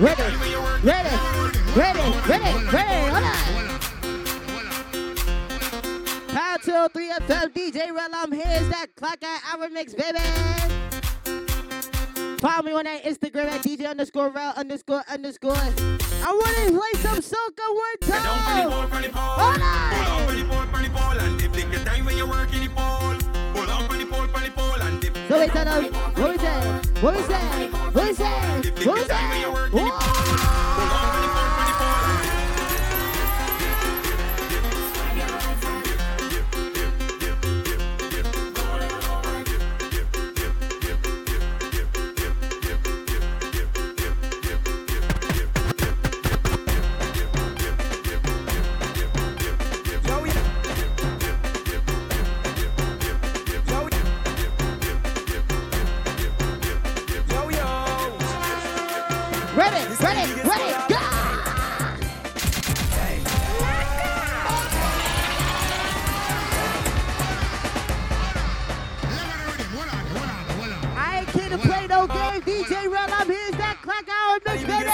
ready, ready, ready, ready, ready. Hold on. Power 203 FM, DJ Rell, I'm here. It's that clock out hour mix, baby. Follow me on that Instagram at DJ underscore Rell underscore underscore. I want to play some soca one time. Hold on. So wait, tell them, what we say? What we say? What we say? What we say? Whoa! Ready, ready, go! I ain't here to play no game. DJ Rell, I'm here. It's that clock hour mix, baby.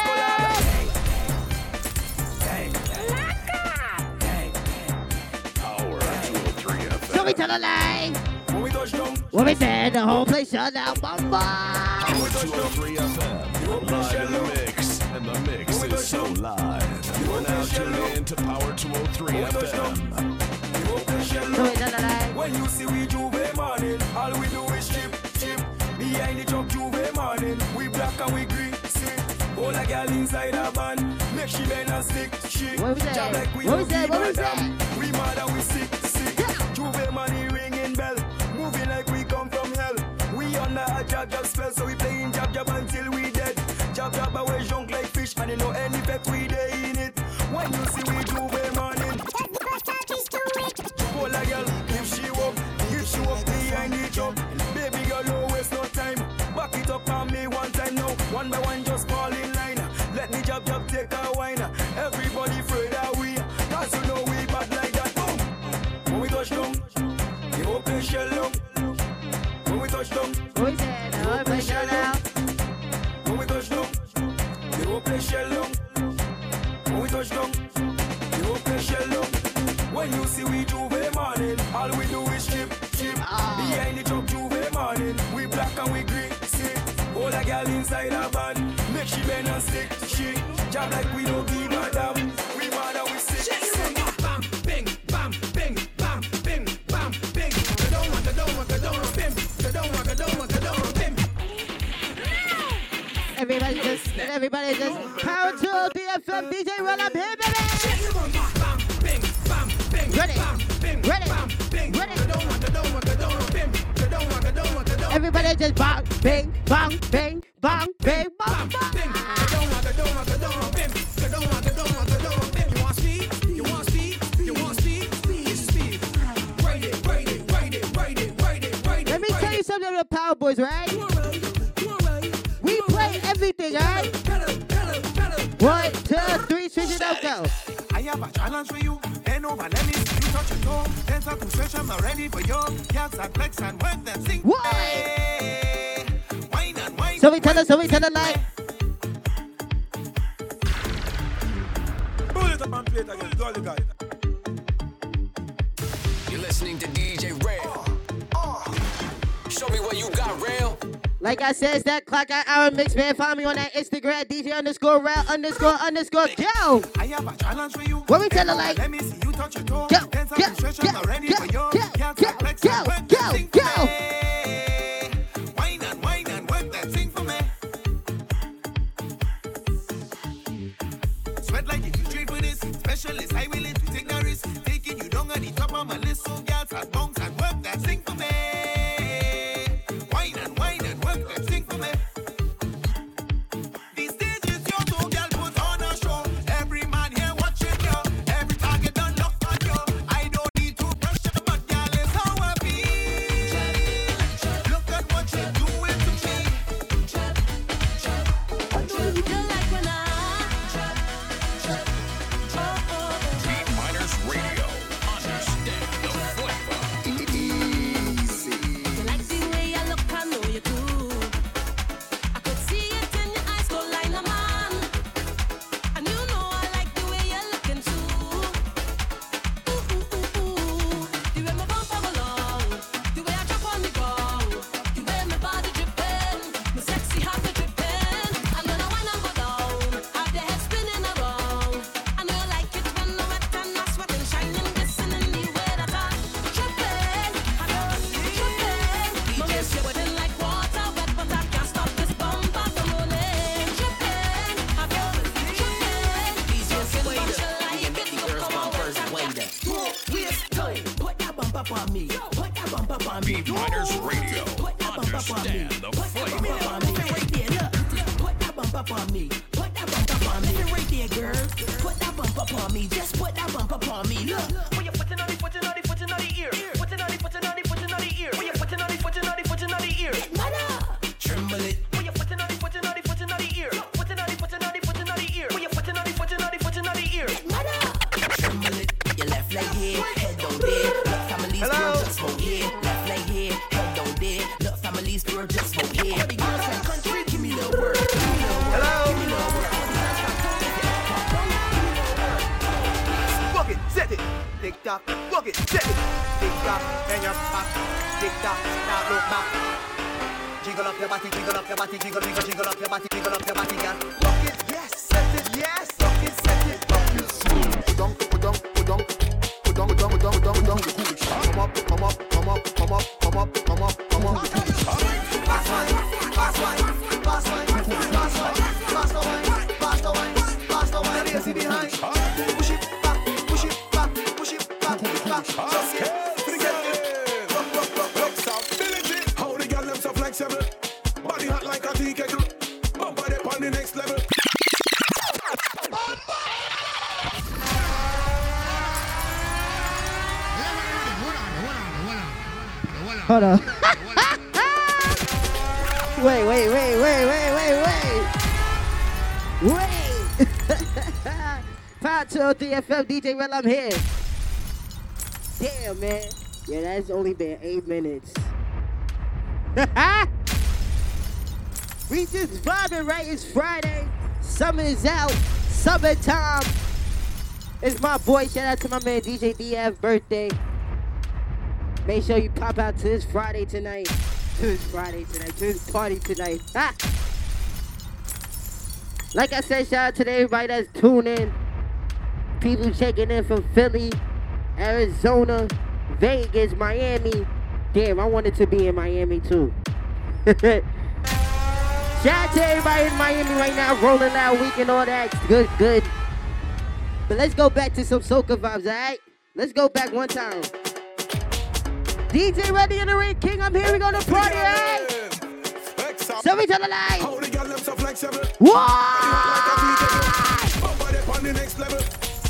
So we tell a lie. When we touch down, What we the whole place shut down. Bumba. 203 FM, live in the mix, and the mix is so live. You're now tuned in to Power 203 FM. So we tell when you see we J'ouvert morning, all we do is chip, chip. Behind the truck J'ouvert morning, we black and we green, see. Hold a girl inside a van, make she bend and stick, she. What we say? Like we What we give What a we mad and we sick, sick. J'ouvert money ringing bell, moving like we come from hell. We under a jab jab spell, so we playing jab jab until we dead. Jab jab away fish, and you know any effect we day in it. When you see we J'ouvert morning, Hold a girl, if she walk, if she walk behind the truck. Baby girl, no waste no time. Back it up on me one time now. One by one, just fall in line. Let me jab jab take a wine. Everybody afraid that we, cause you know we bad like that. Boom. When we touch down, you open shell down. When we touch down, shell down. When we touch down, you open shell down. When you see we J'ouvert morning, all we do is chip, chip. Ah. Behind the truck J'ouvert morning, we black and we green, see. Hold a girl inside a van, make she bend and stick, she. Job like we don't give a damn. Everybody just, power to the FM, DJ Rell, I'm here, baby. Ready, ready, ready. Everybody just bang, bang, bang, bang, bang, bang, bang, bang. Let me tell you something about Power Boys, right? We play everything, right? One, two, three, switch it up, go. I have a challenge for you. Bend over, let me see you touch your toe. Dance up to stretch, I'm not ready for you. Yes, I flex and work that sing. What? Hey, wine and wine. So we tell us, so we tell us like, Pull it up and play it again. Do all you got. You're listening to DJ Rell. Uh, uh. Show me what you got, Rell. Like I said, it's that clock out hour mix, man. Follow me on that Instagram, DJ underscore rell underscore underscore go. I have a challenge for you. What we tell her like? Let me see you touch your toe. Go, go, go, I'm not ready go, go, Yes, go, I flex and go, work go, that sing go. on. Put that bump up on me. Radio. Put that bump up on me. Put that bump me. Look. Put that bump me. Put that bump me. Put that bump me. Just put that bump me. Look. Yeah, that's only been eight minutes. we just vibing, right? It's Friday. Summer is out. Summertime. It's my boy. Shout out to my man DJ DF birthday. Make sure you pop out to this Friday tonight. To this Friday tonight. To this party tonight. Ha! Like I said, shout out to everybody that's tuning in. People checking in from Philly, Arizona, Vegas, Miami. Damn, I wanted to be in Miami too. Shout out to everybody in Miami right now, rolling out week and all that. Good, good. But let's go back to some soca vibes, alright? Let's go back one time. DJ Ready in the Ring King, I'm here. We gonna party, alright? So we tell the lie. Hold it,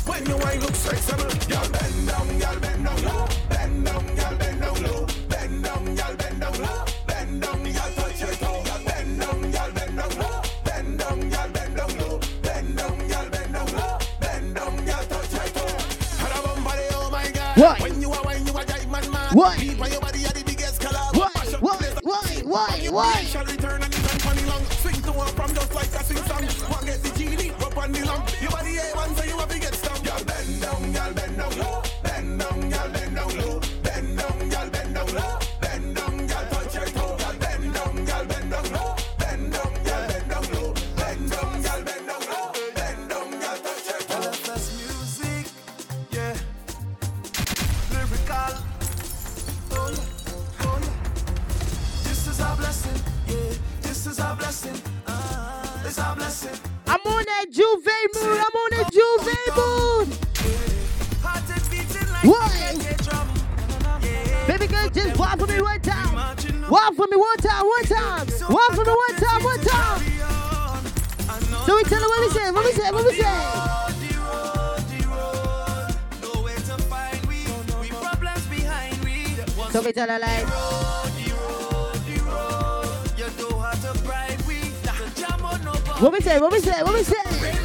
When your wine looks flexible, y'all bend down, y'all bend down. Why? When you are wine, you. Why? Why? Why? Why? Why? Why? is our blessing. I'm on a J'ouvert mood. I'm on a J'ouvert mood. What? Baby girl, just walk for me one time. Walk for me one time, one time. Walk for me one time, one time. So we tell her what we say, what we say, what we say. So we tell her like. What we say? What we say? What we say?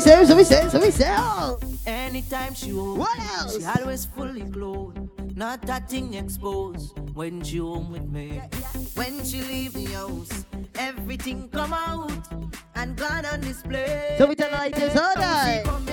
say, so say, so say. Oh. Anytime she home, what else? She always fully clothed, not that thing exposed. When she home with me, yeah, yeah. when she leave the house, everything come out and gone on display. So we tell her like this all night.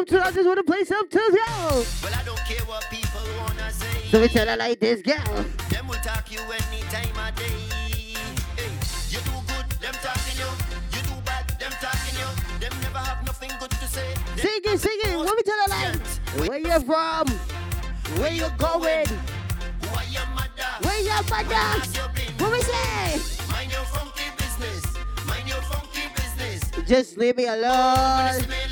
I just want to play some to yo. Well, I don't care what people wanna say. So we tell her like this, girl. Them will talk you any time of day. Hey, you do good, them talking you. You do bad, them talking you. Them never have nothing good to say. Them sing it, sing it. Tell her like? Where you from? Where you going? Who your mother? Where your? What we say? Mind your funky business. Mind your funky business. Just leave me alone.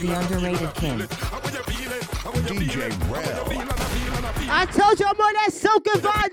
the underrated king. DJ Rell. I told you I'm on that soca vibe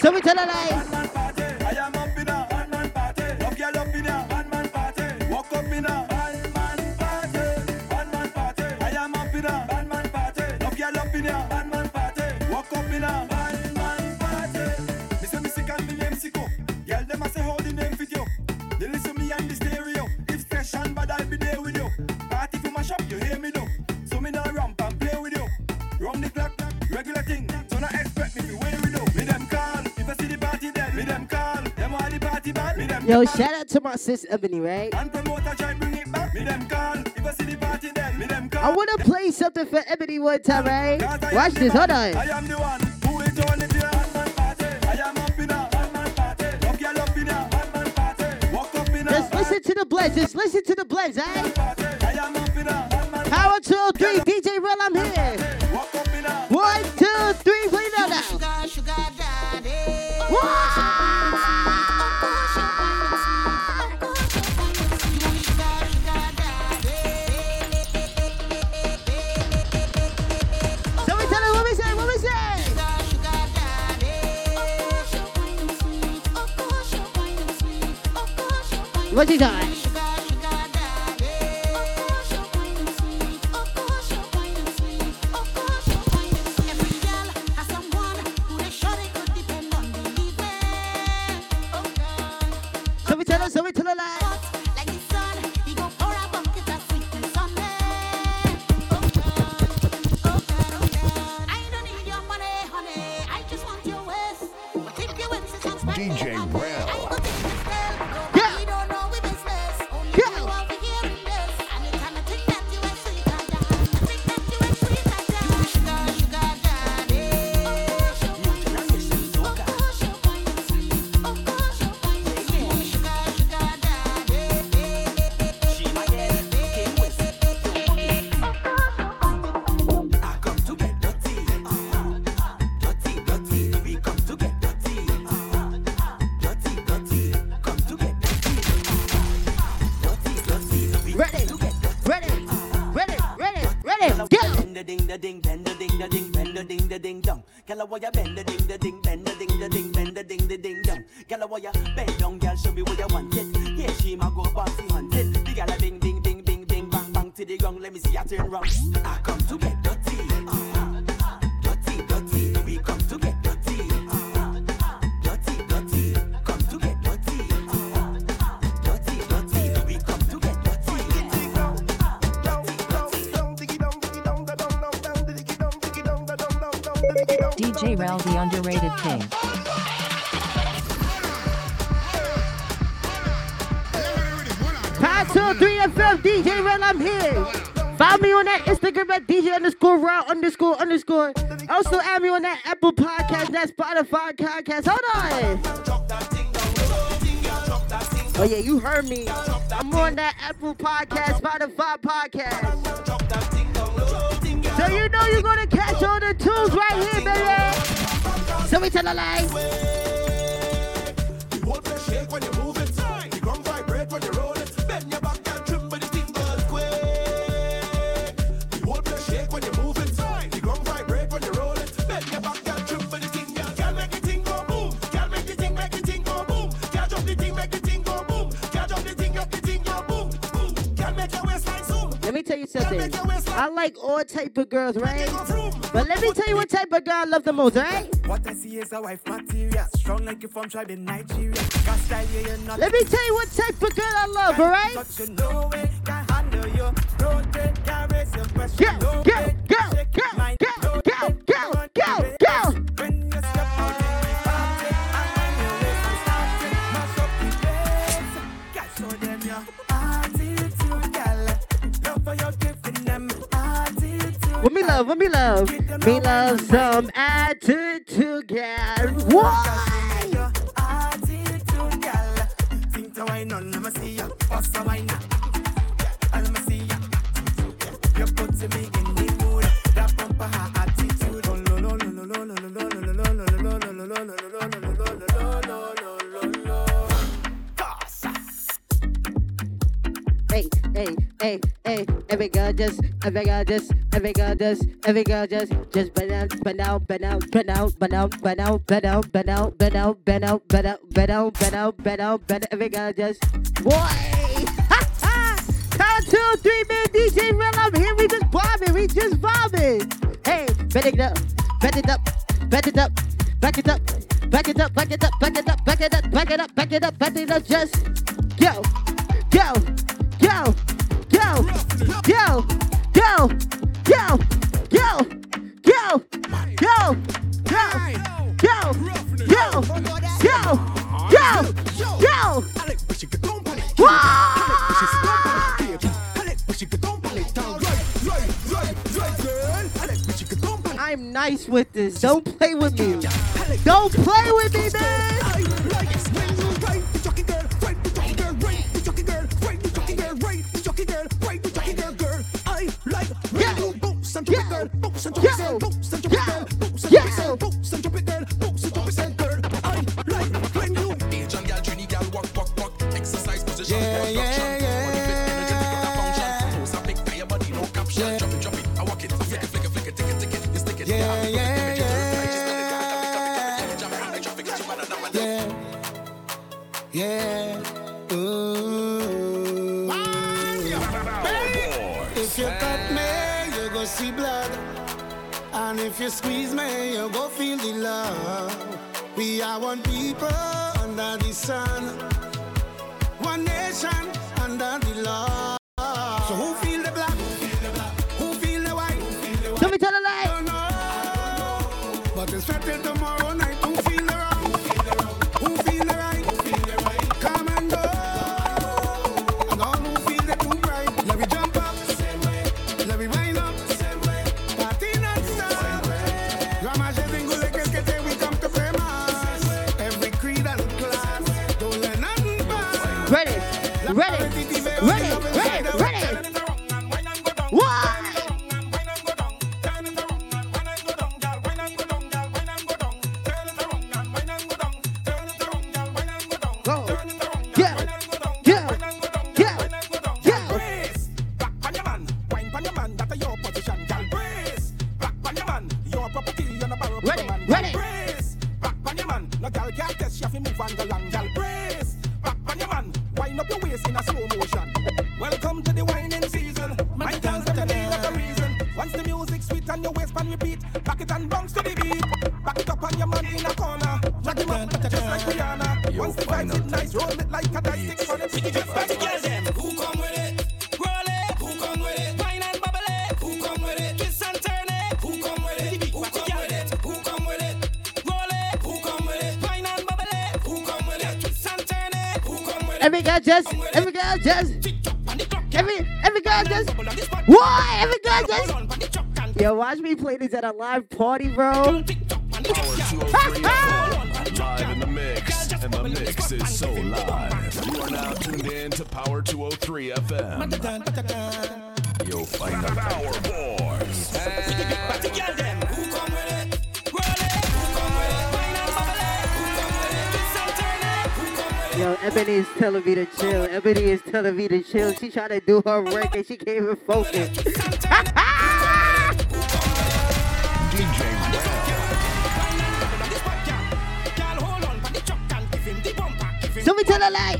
So we tell a lie. to my sis Ebony, right? I wanna play something for Ebony one time, right? Watch this, hold on. I am the one on the Just listen to the blends, just listen to the blends, eh? Power 2, 3, DJ Rell, I'm here. One, two, three, play now. Sugar, sugar, daddy. What did got? ya a vender. Also, out to everyone that Apple Podcast, that Spotify Podcast. Hold on. Oh yeah, you heard me. I'm on that Apple Podcast, Spotify Podcast. So you know you're gonna catch all the tunes right here, baby. So we tell a lie. I like all type of girls, right? But let me tell you what type of girl I love the most, right? What I see is a wife material, strong like you from tribe in Nigeria. Let me tell you what type of girl I love, all right? Go, go, go, go, go. What me love, what me love? Me love some attitude, girl. Why? Think to wine me see ya. Bust a me see ya. You put me hey, hey, every girl just, every girl just, every girl just, every girl just, just bend out, bend out, bend out, bend out, bend out, bend out, bend out, bend out, bend out, bend out, bend out, bend out, bend out, bend out, bend every girl just, boy! Ha ha! Count two, three, man, DJ Rell, I'm here, we just bobbing, we just bobbing. Hey, bend it up, bend it up, bend it up, back it up, back it up, back it up, back it up, back it up, back it up, back it up, back it up, just go, go, go, go, go, go, go, go, go, go, go, go, go. I'm nice with this. Don't play with me. Don't play with me, man. If you squeeze me, you go feel the love. We are one people under the sun. matter your position, gal brace. Back on your man, your property and a barrel ready, man. Ready. Brace. Back on your man, no gal can't test you if you move on the land, gal brace. Back on your man, wind up your waist in a slow motion. Welcome to the whining season. My girls never need what a reason. Once the music sweet and your waistband repeat, back it and bounce to the beat. Back it up on your man in a corner. Drag him up just like Rihanna. Once the vibe's nice, roll it like a dice stick on it. Just like girl just, every every girl just. Why? Every girl just. Yo, watch me play this at a live party, bro. Power 203 Live in the mix. And the mix is so live. You are now tuned in to Power 203 FM. You'll find the Power Boys. Ebony is telling me to chill. Ebony is telling me to chill. She trying to do her work and she can't even focus. DJ So me tell a lie.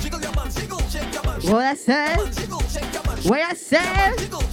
jiggle your jiggle, your What I said? What I said?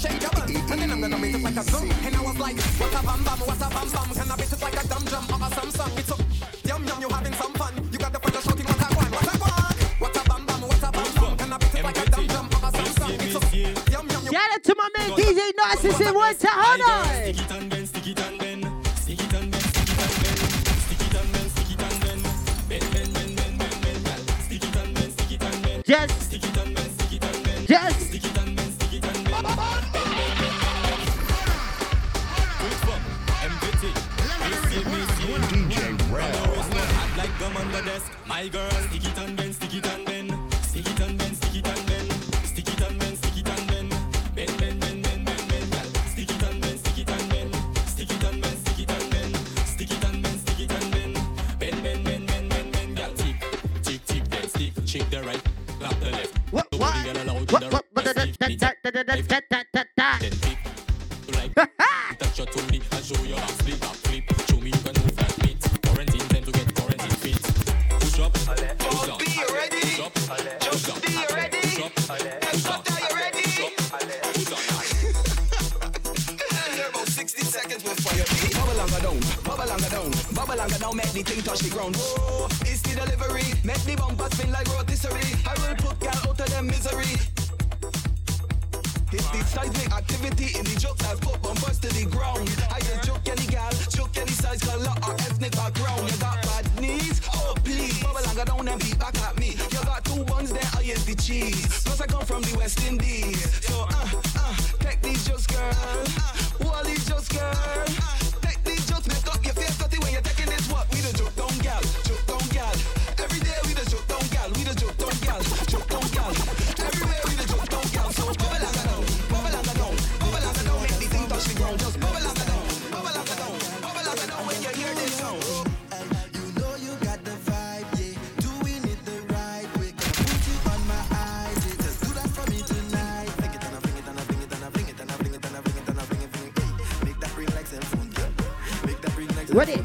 Da, da, da, da. Touch your tummy and show your ass flip flip. Show me you can move like meat. Quarantine them to get quarantine fit. Push up, push down. Be ready. Push up, just be ready. Push up, push down. You ready? Push up, push down. About 60 seconds will fire. Bubble longer down, bubble longer down, bubble longer down. Make the thing touch the ground. Oh, it's delivery. Make the bumper spin like rotisserie. I will put gal out of them misery the seismic activity in the joke I've put bumpers to the ground. I just joke any gal, joke any size, color or ethnic background. You got bad knees? Oh please, bubble and go down and beat back at me. You got two buns, then I use the cheese. Plus I come from the West Indies, so uh uh, take these jokes, girl. Uh, Wally jokes, girl. Uh, What?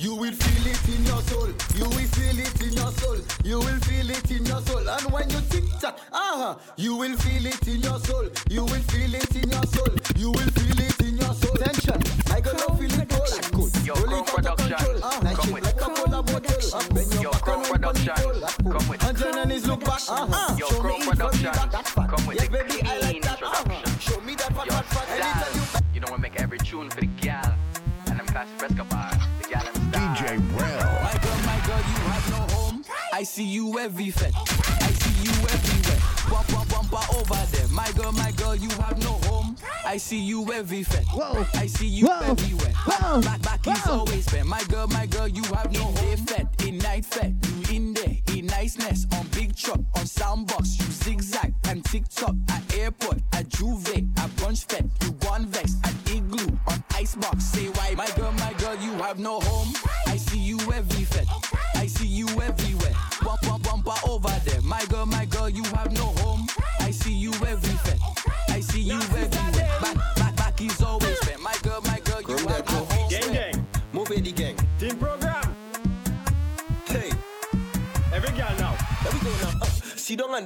You will feel it in your soul. You will feel it in your soul. You will feel it in your soul. And when you tick tock, uh-huh, you will feel it in your soul. See you every fet. I see you everywhere. Bump, bump, bumper over there. My girl, my girl, you have no home. I see you every fet. Whoa. I see you Whoa. everywhere. Whoa. Back, back is always fair. My girl, my girl, you have no day fet. In night you in there. In niceness, on big truck, on soundbox, you zigzag and TikTok at airport, at J'ouvert, at brunch fet. You one vex at igloo, on icebox. Say why, my girl, my girl, you have no home.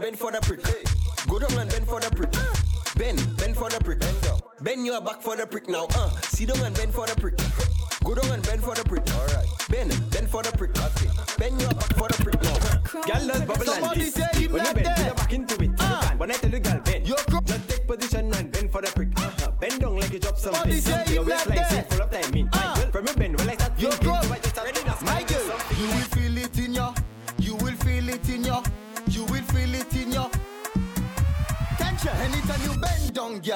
Bend for the prick. Go down and bend for the prick. Bend, bend for the prick. Bend your back for the prick now. Uh, sit down and bend for the prick. Go down and bend for the prick. All right. Bend, bend for the prick. Bend your back for the prick now. Girl, let's bubble and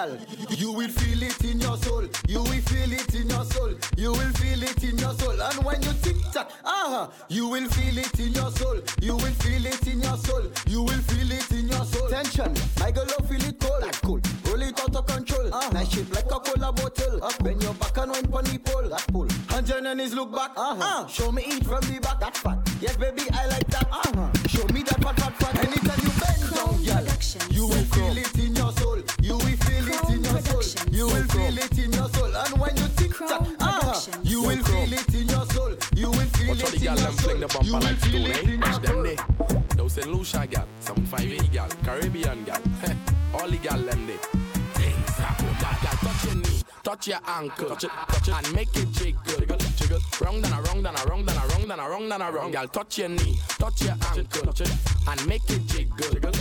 girl, you will feel it in your soul. You will feel it in your soul. You will feel it in your soul. And when you tick tock, uh-huh, you will feel it in your soul. You will feel it in your soul. You will feel it in your soul. Tension. My girl, you feel it cold. That's cool. Roll it out of control. Uh-huh. Nice shape like a cola bottle. Up. Bend your back and wine pon the pole. That's pull. And his look back. Uh-huh. Uh, show me it from the back. That's fat. Yes, baby, I like that. Uh-huh. Gal them fling the bumper like stone, eh? Watch them there. Those St. Lucia gal, some 5A gal, Caribbean gal, all the gal them. Things happen, gal, gal, touch your knee, touch your ankle, touch it, touch it, and make it jiggle, jiggle, jiggle. Wrong, then a wrong, then a wrong, then a wrong, then a wrong, then a wrong. Gal, touch your knee, touch your ankle, touch it, and make it jiggle, jiggle.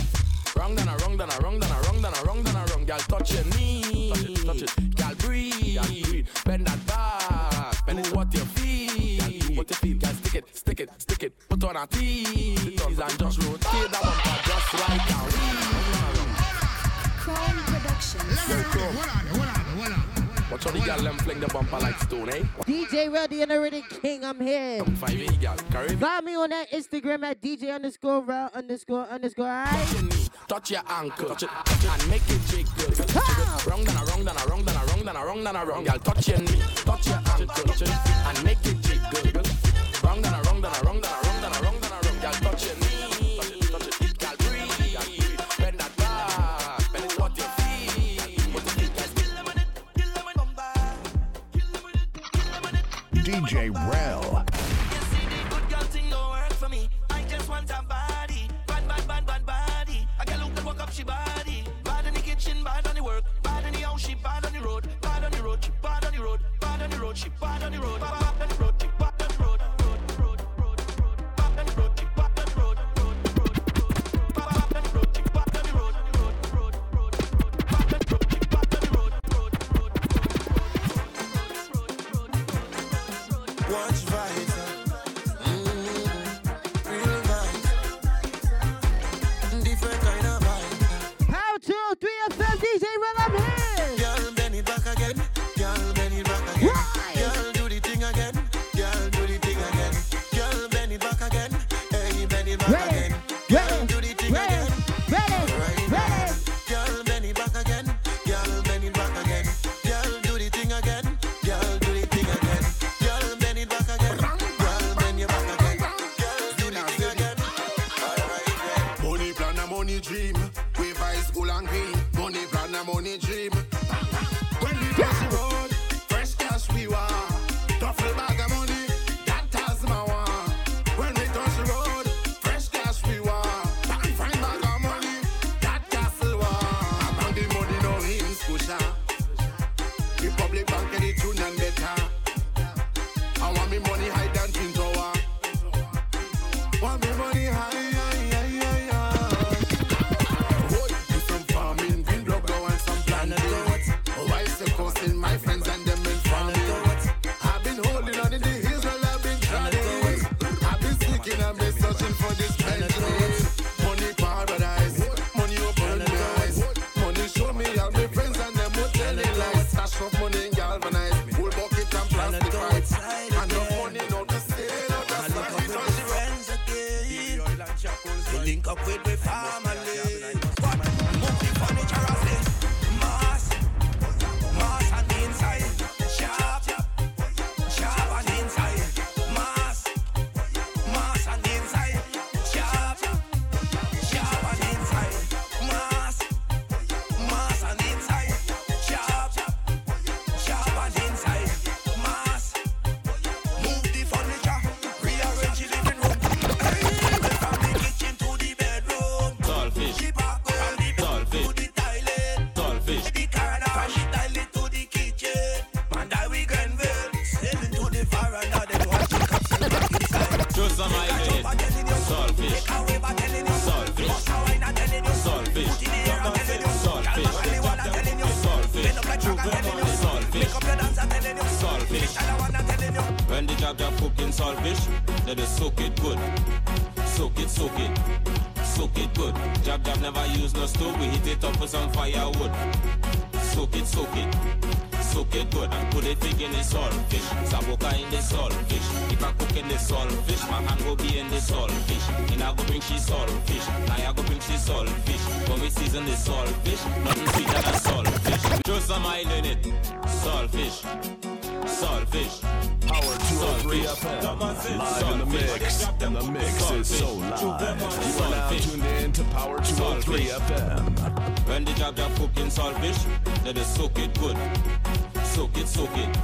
Wrong, a wrong, then a wrong, then a wrong, then a wrong, then a wrong. Gal, touch your knee, touch it, touch it. Gal, breathe, gal, breathe. Bend that stick it. On a tease and just rotate that bumper just right down. Crown Productions. Yo, Chrome. Watch how the gal them fling the bumper like stone, eh? DJ Ready and already King, I'm here. Some 5A gal, Caribbean. Find me on that Instagram at DJ underscore Rell underscore underscore I. Touch your knee, touch your ankle, touch it, touch it, and make it jiggle. jiggle. Wrong, then a wrong, then a wrong, then a wrong, then a wrong, then a wrong. Gal, touch your knee, touch your ankle, touch it, and make it it with fire. We season the saltfish, nothing sweeter than saltfish. Throw some oil in it. Saltfish. Saltfish. Power 203 FM. Live in the mix. And the mix is so live. You are now tuned in to Power 203 FM. When the jab jab cooking saltfish, let us soak it good. Soak it, soak it.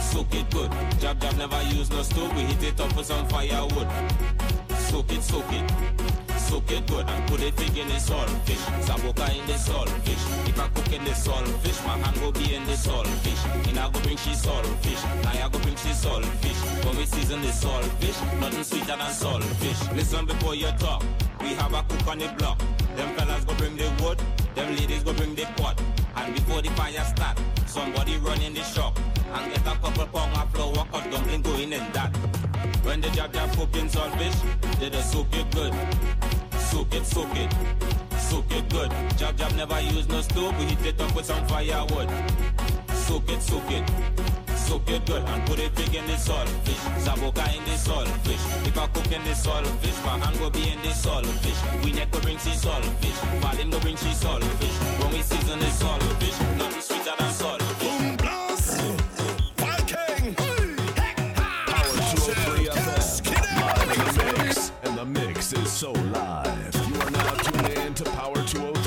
Soak it good. Jab jab never use no stove, we heat it up with some firewood. Soak it, soak it. Soak it good and put it big in the saltfish. Saboka in the saltfish. If I cook in the saltfish, my hand will be in the saltfish. And I go bring she saltfish. Now I go bring she saltfish. When we season the saltfish, nothing sweeter than saltfish. Listen before you talk. We have a cook on the block. Them fellas go bring the wood, them ladies go bring the pot. And before the fire start, somebody run in the shop and get a couple pound of flour, cause dumpling going in that. When the jab jab cooking saltfish, they just soak it good. Soak it, soak it, soak it good. Jab jab never use no stove, we heat it up with some firewood. Soak it, soak it, soak it good and put it big in the saltfish. Saboka in the saltfish. If I cook in the saltfish, my hand will be in the saltfish. We neck will bring she saltfish. Valin will bring she saltfish. When we season the saltfish, nothing sweeter than the mix is so live. You are now tuned in to Power 203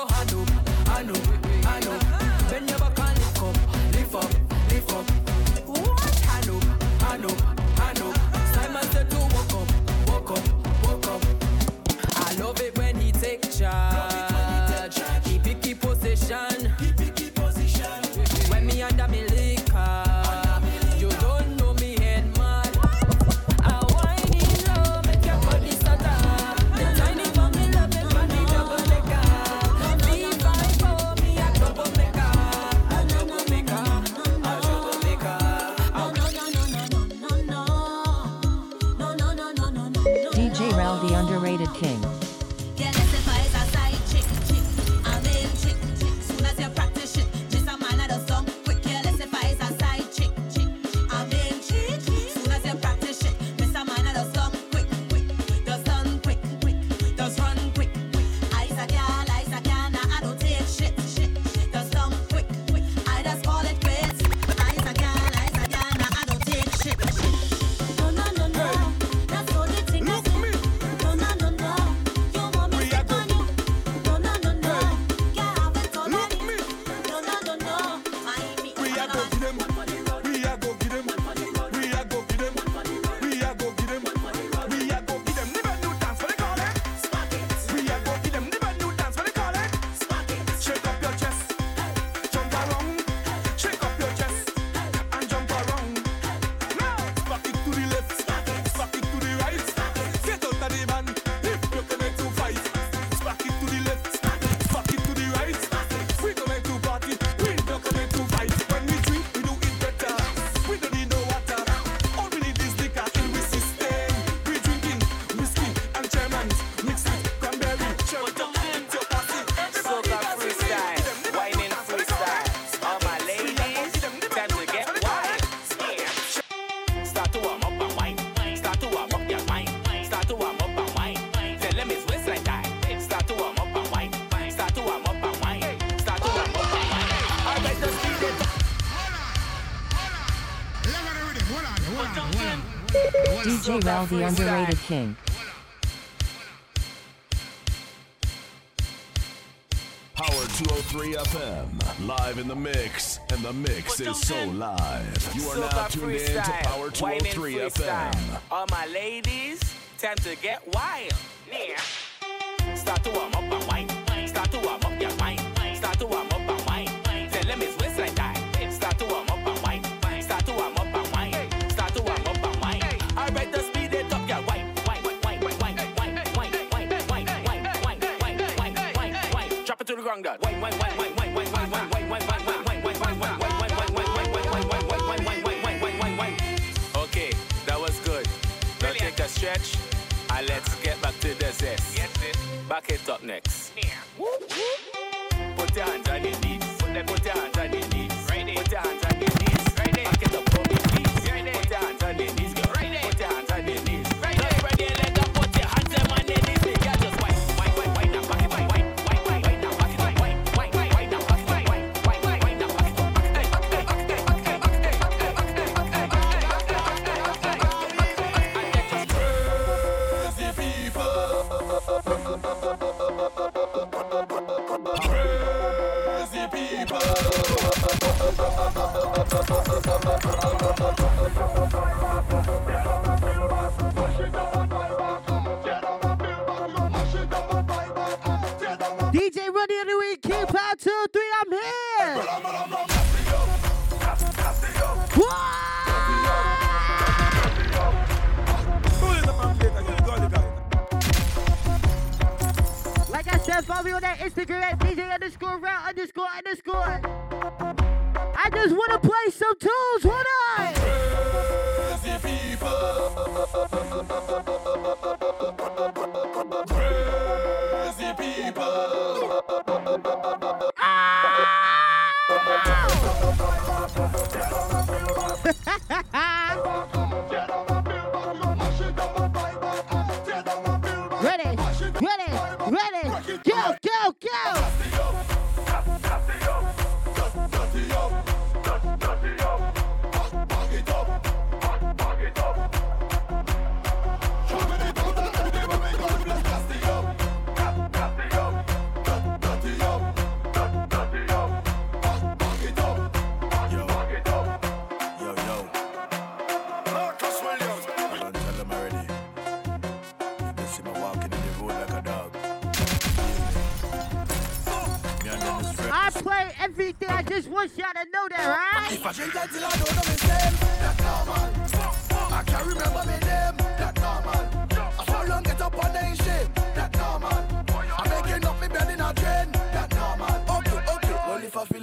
yo, I know, I know, I know. Bend your back and lift up, lift up, lift up. What? I know, I know, I know. Simon said to walk up, walk up, walk up. I love it when he takes charge. The underrated king. Power 203 FM, live in the mix, and the mix is so live. You are now tuned in to Power 203 FM. All my ladies, time to get wild.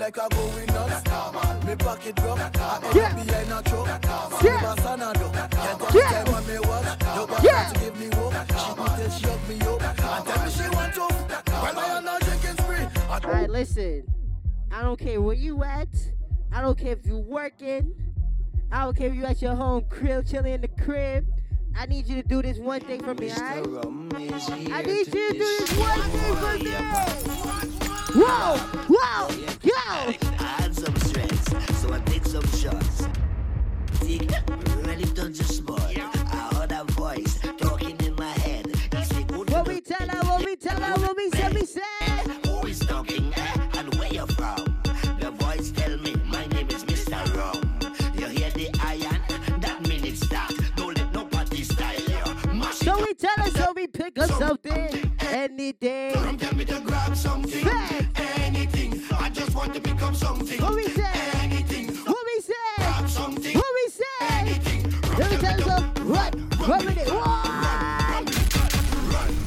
Like I go in nuts, that's normal. Me pocket broke, I end Yeah. up behind a truck. Yeah. Yeah. My son I do. Can't tell Yeah. me time when me work. Nobody Yeah. yeah. to give me hope. She go till she hug me up and tell me she want to. When I am not drinking spree, I All right, listen. I don't care where you at. I don't care if you working. I don't care if you at your home crib, chilling in the crib. I need you to do this one thing for me, alright? I need you to do this one thing for me. Whoa, whoa, yo. Had some stress, so I take some shots. Really don't just. I heard a voice talking in my head. What we tell her, what we tell her, what we say, we say. Tell her, so we pick up something, anything. Tell me to grab something, Fact. anything. I just want to become something. What we say? Anything. What we say? Grab something. What we say? Let me tell you something. Run, run with it. Run.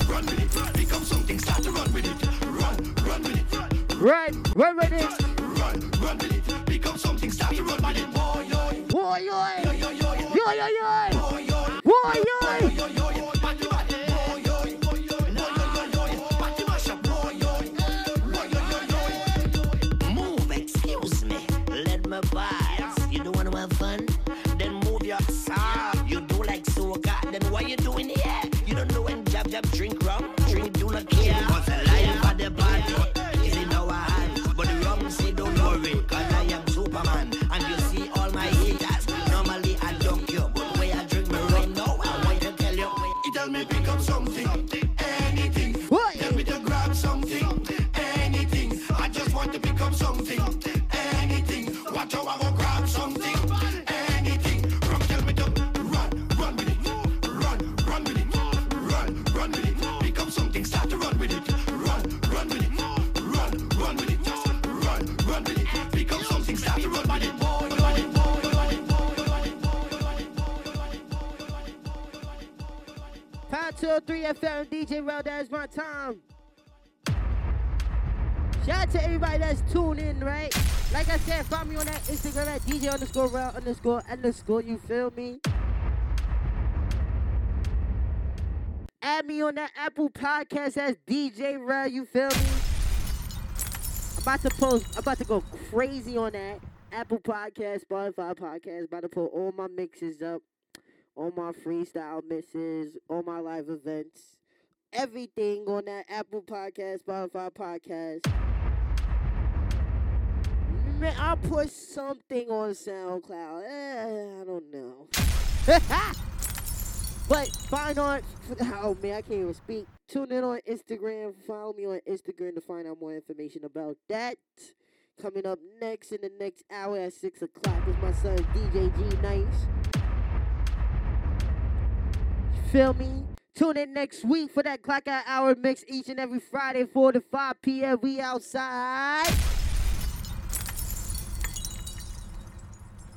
Run with it. Become something. Start to run with it. Run, run with it. Run, run with it. Run, run with it. Become something. Start to run with it. Boy, yo, Boy, yo, yo, yo, yo, yo. yo, yo, yo. Boy, yo, Boy, yo. To everybody in, right? Like I said, follow me on that Instagram at DJ underscore Rell underscore underscore, you feel me? Add me on that Apple podcast as DJ Rell, you feel me? I'm about to post, I'm about to go crazy on that. Apple Podcast, Spotify Podcast, about to put all my mixes up all my freestyle mixes, all my live events, everything on that Apple Podcast, Spotify Podcast. Man, I'll put something on SoundCloud. Eh, I don't know. But find on, oh man, I can't even speak. Tune in on Instagram. Follow me on Instagram to find out more information about that. Coming up next in the next hour at 6 o'clock is my son DJ G Nice. Feel me? Tune in next week for that clock out hour mix each and every Friday, 4 to 5 p.m. We outside.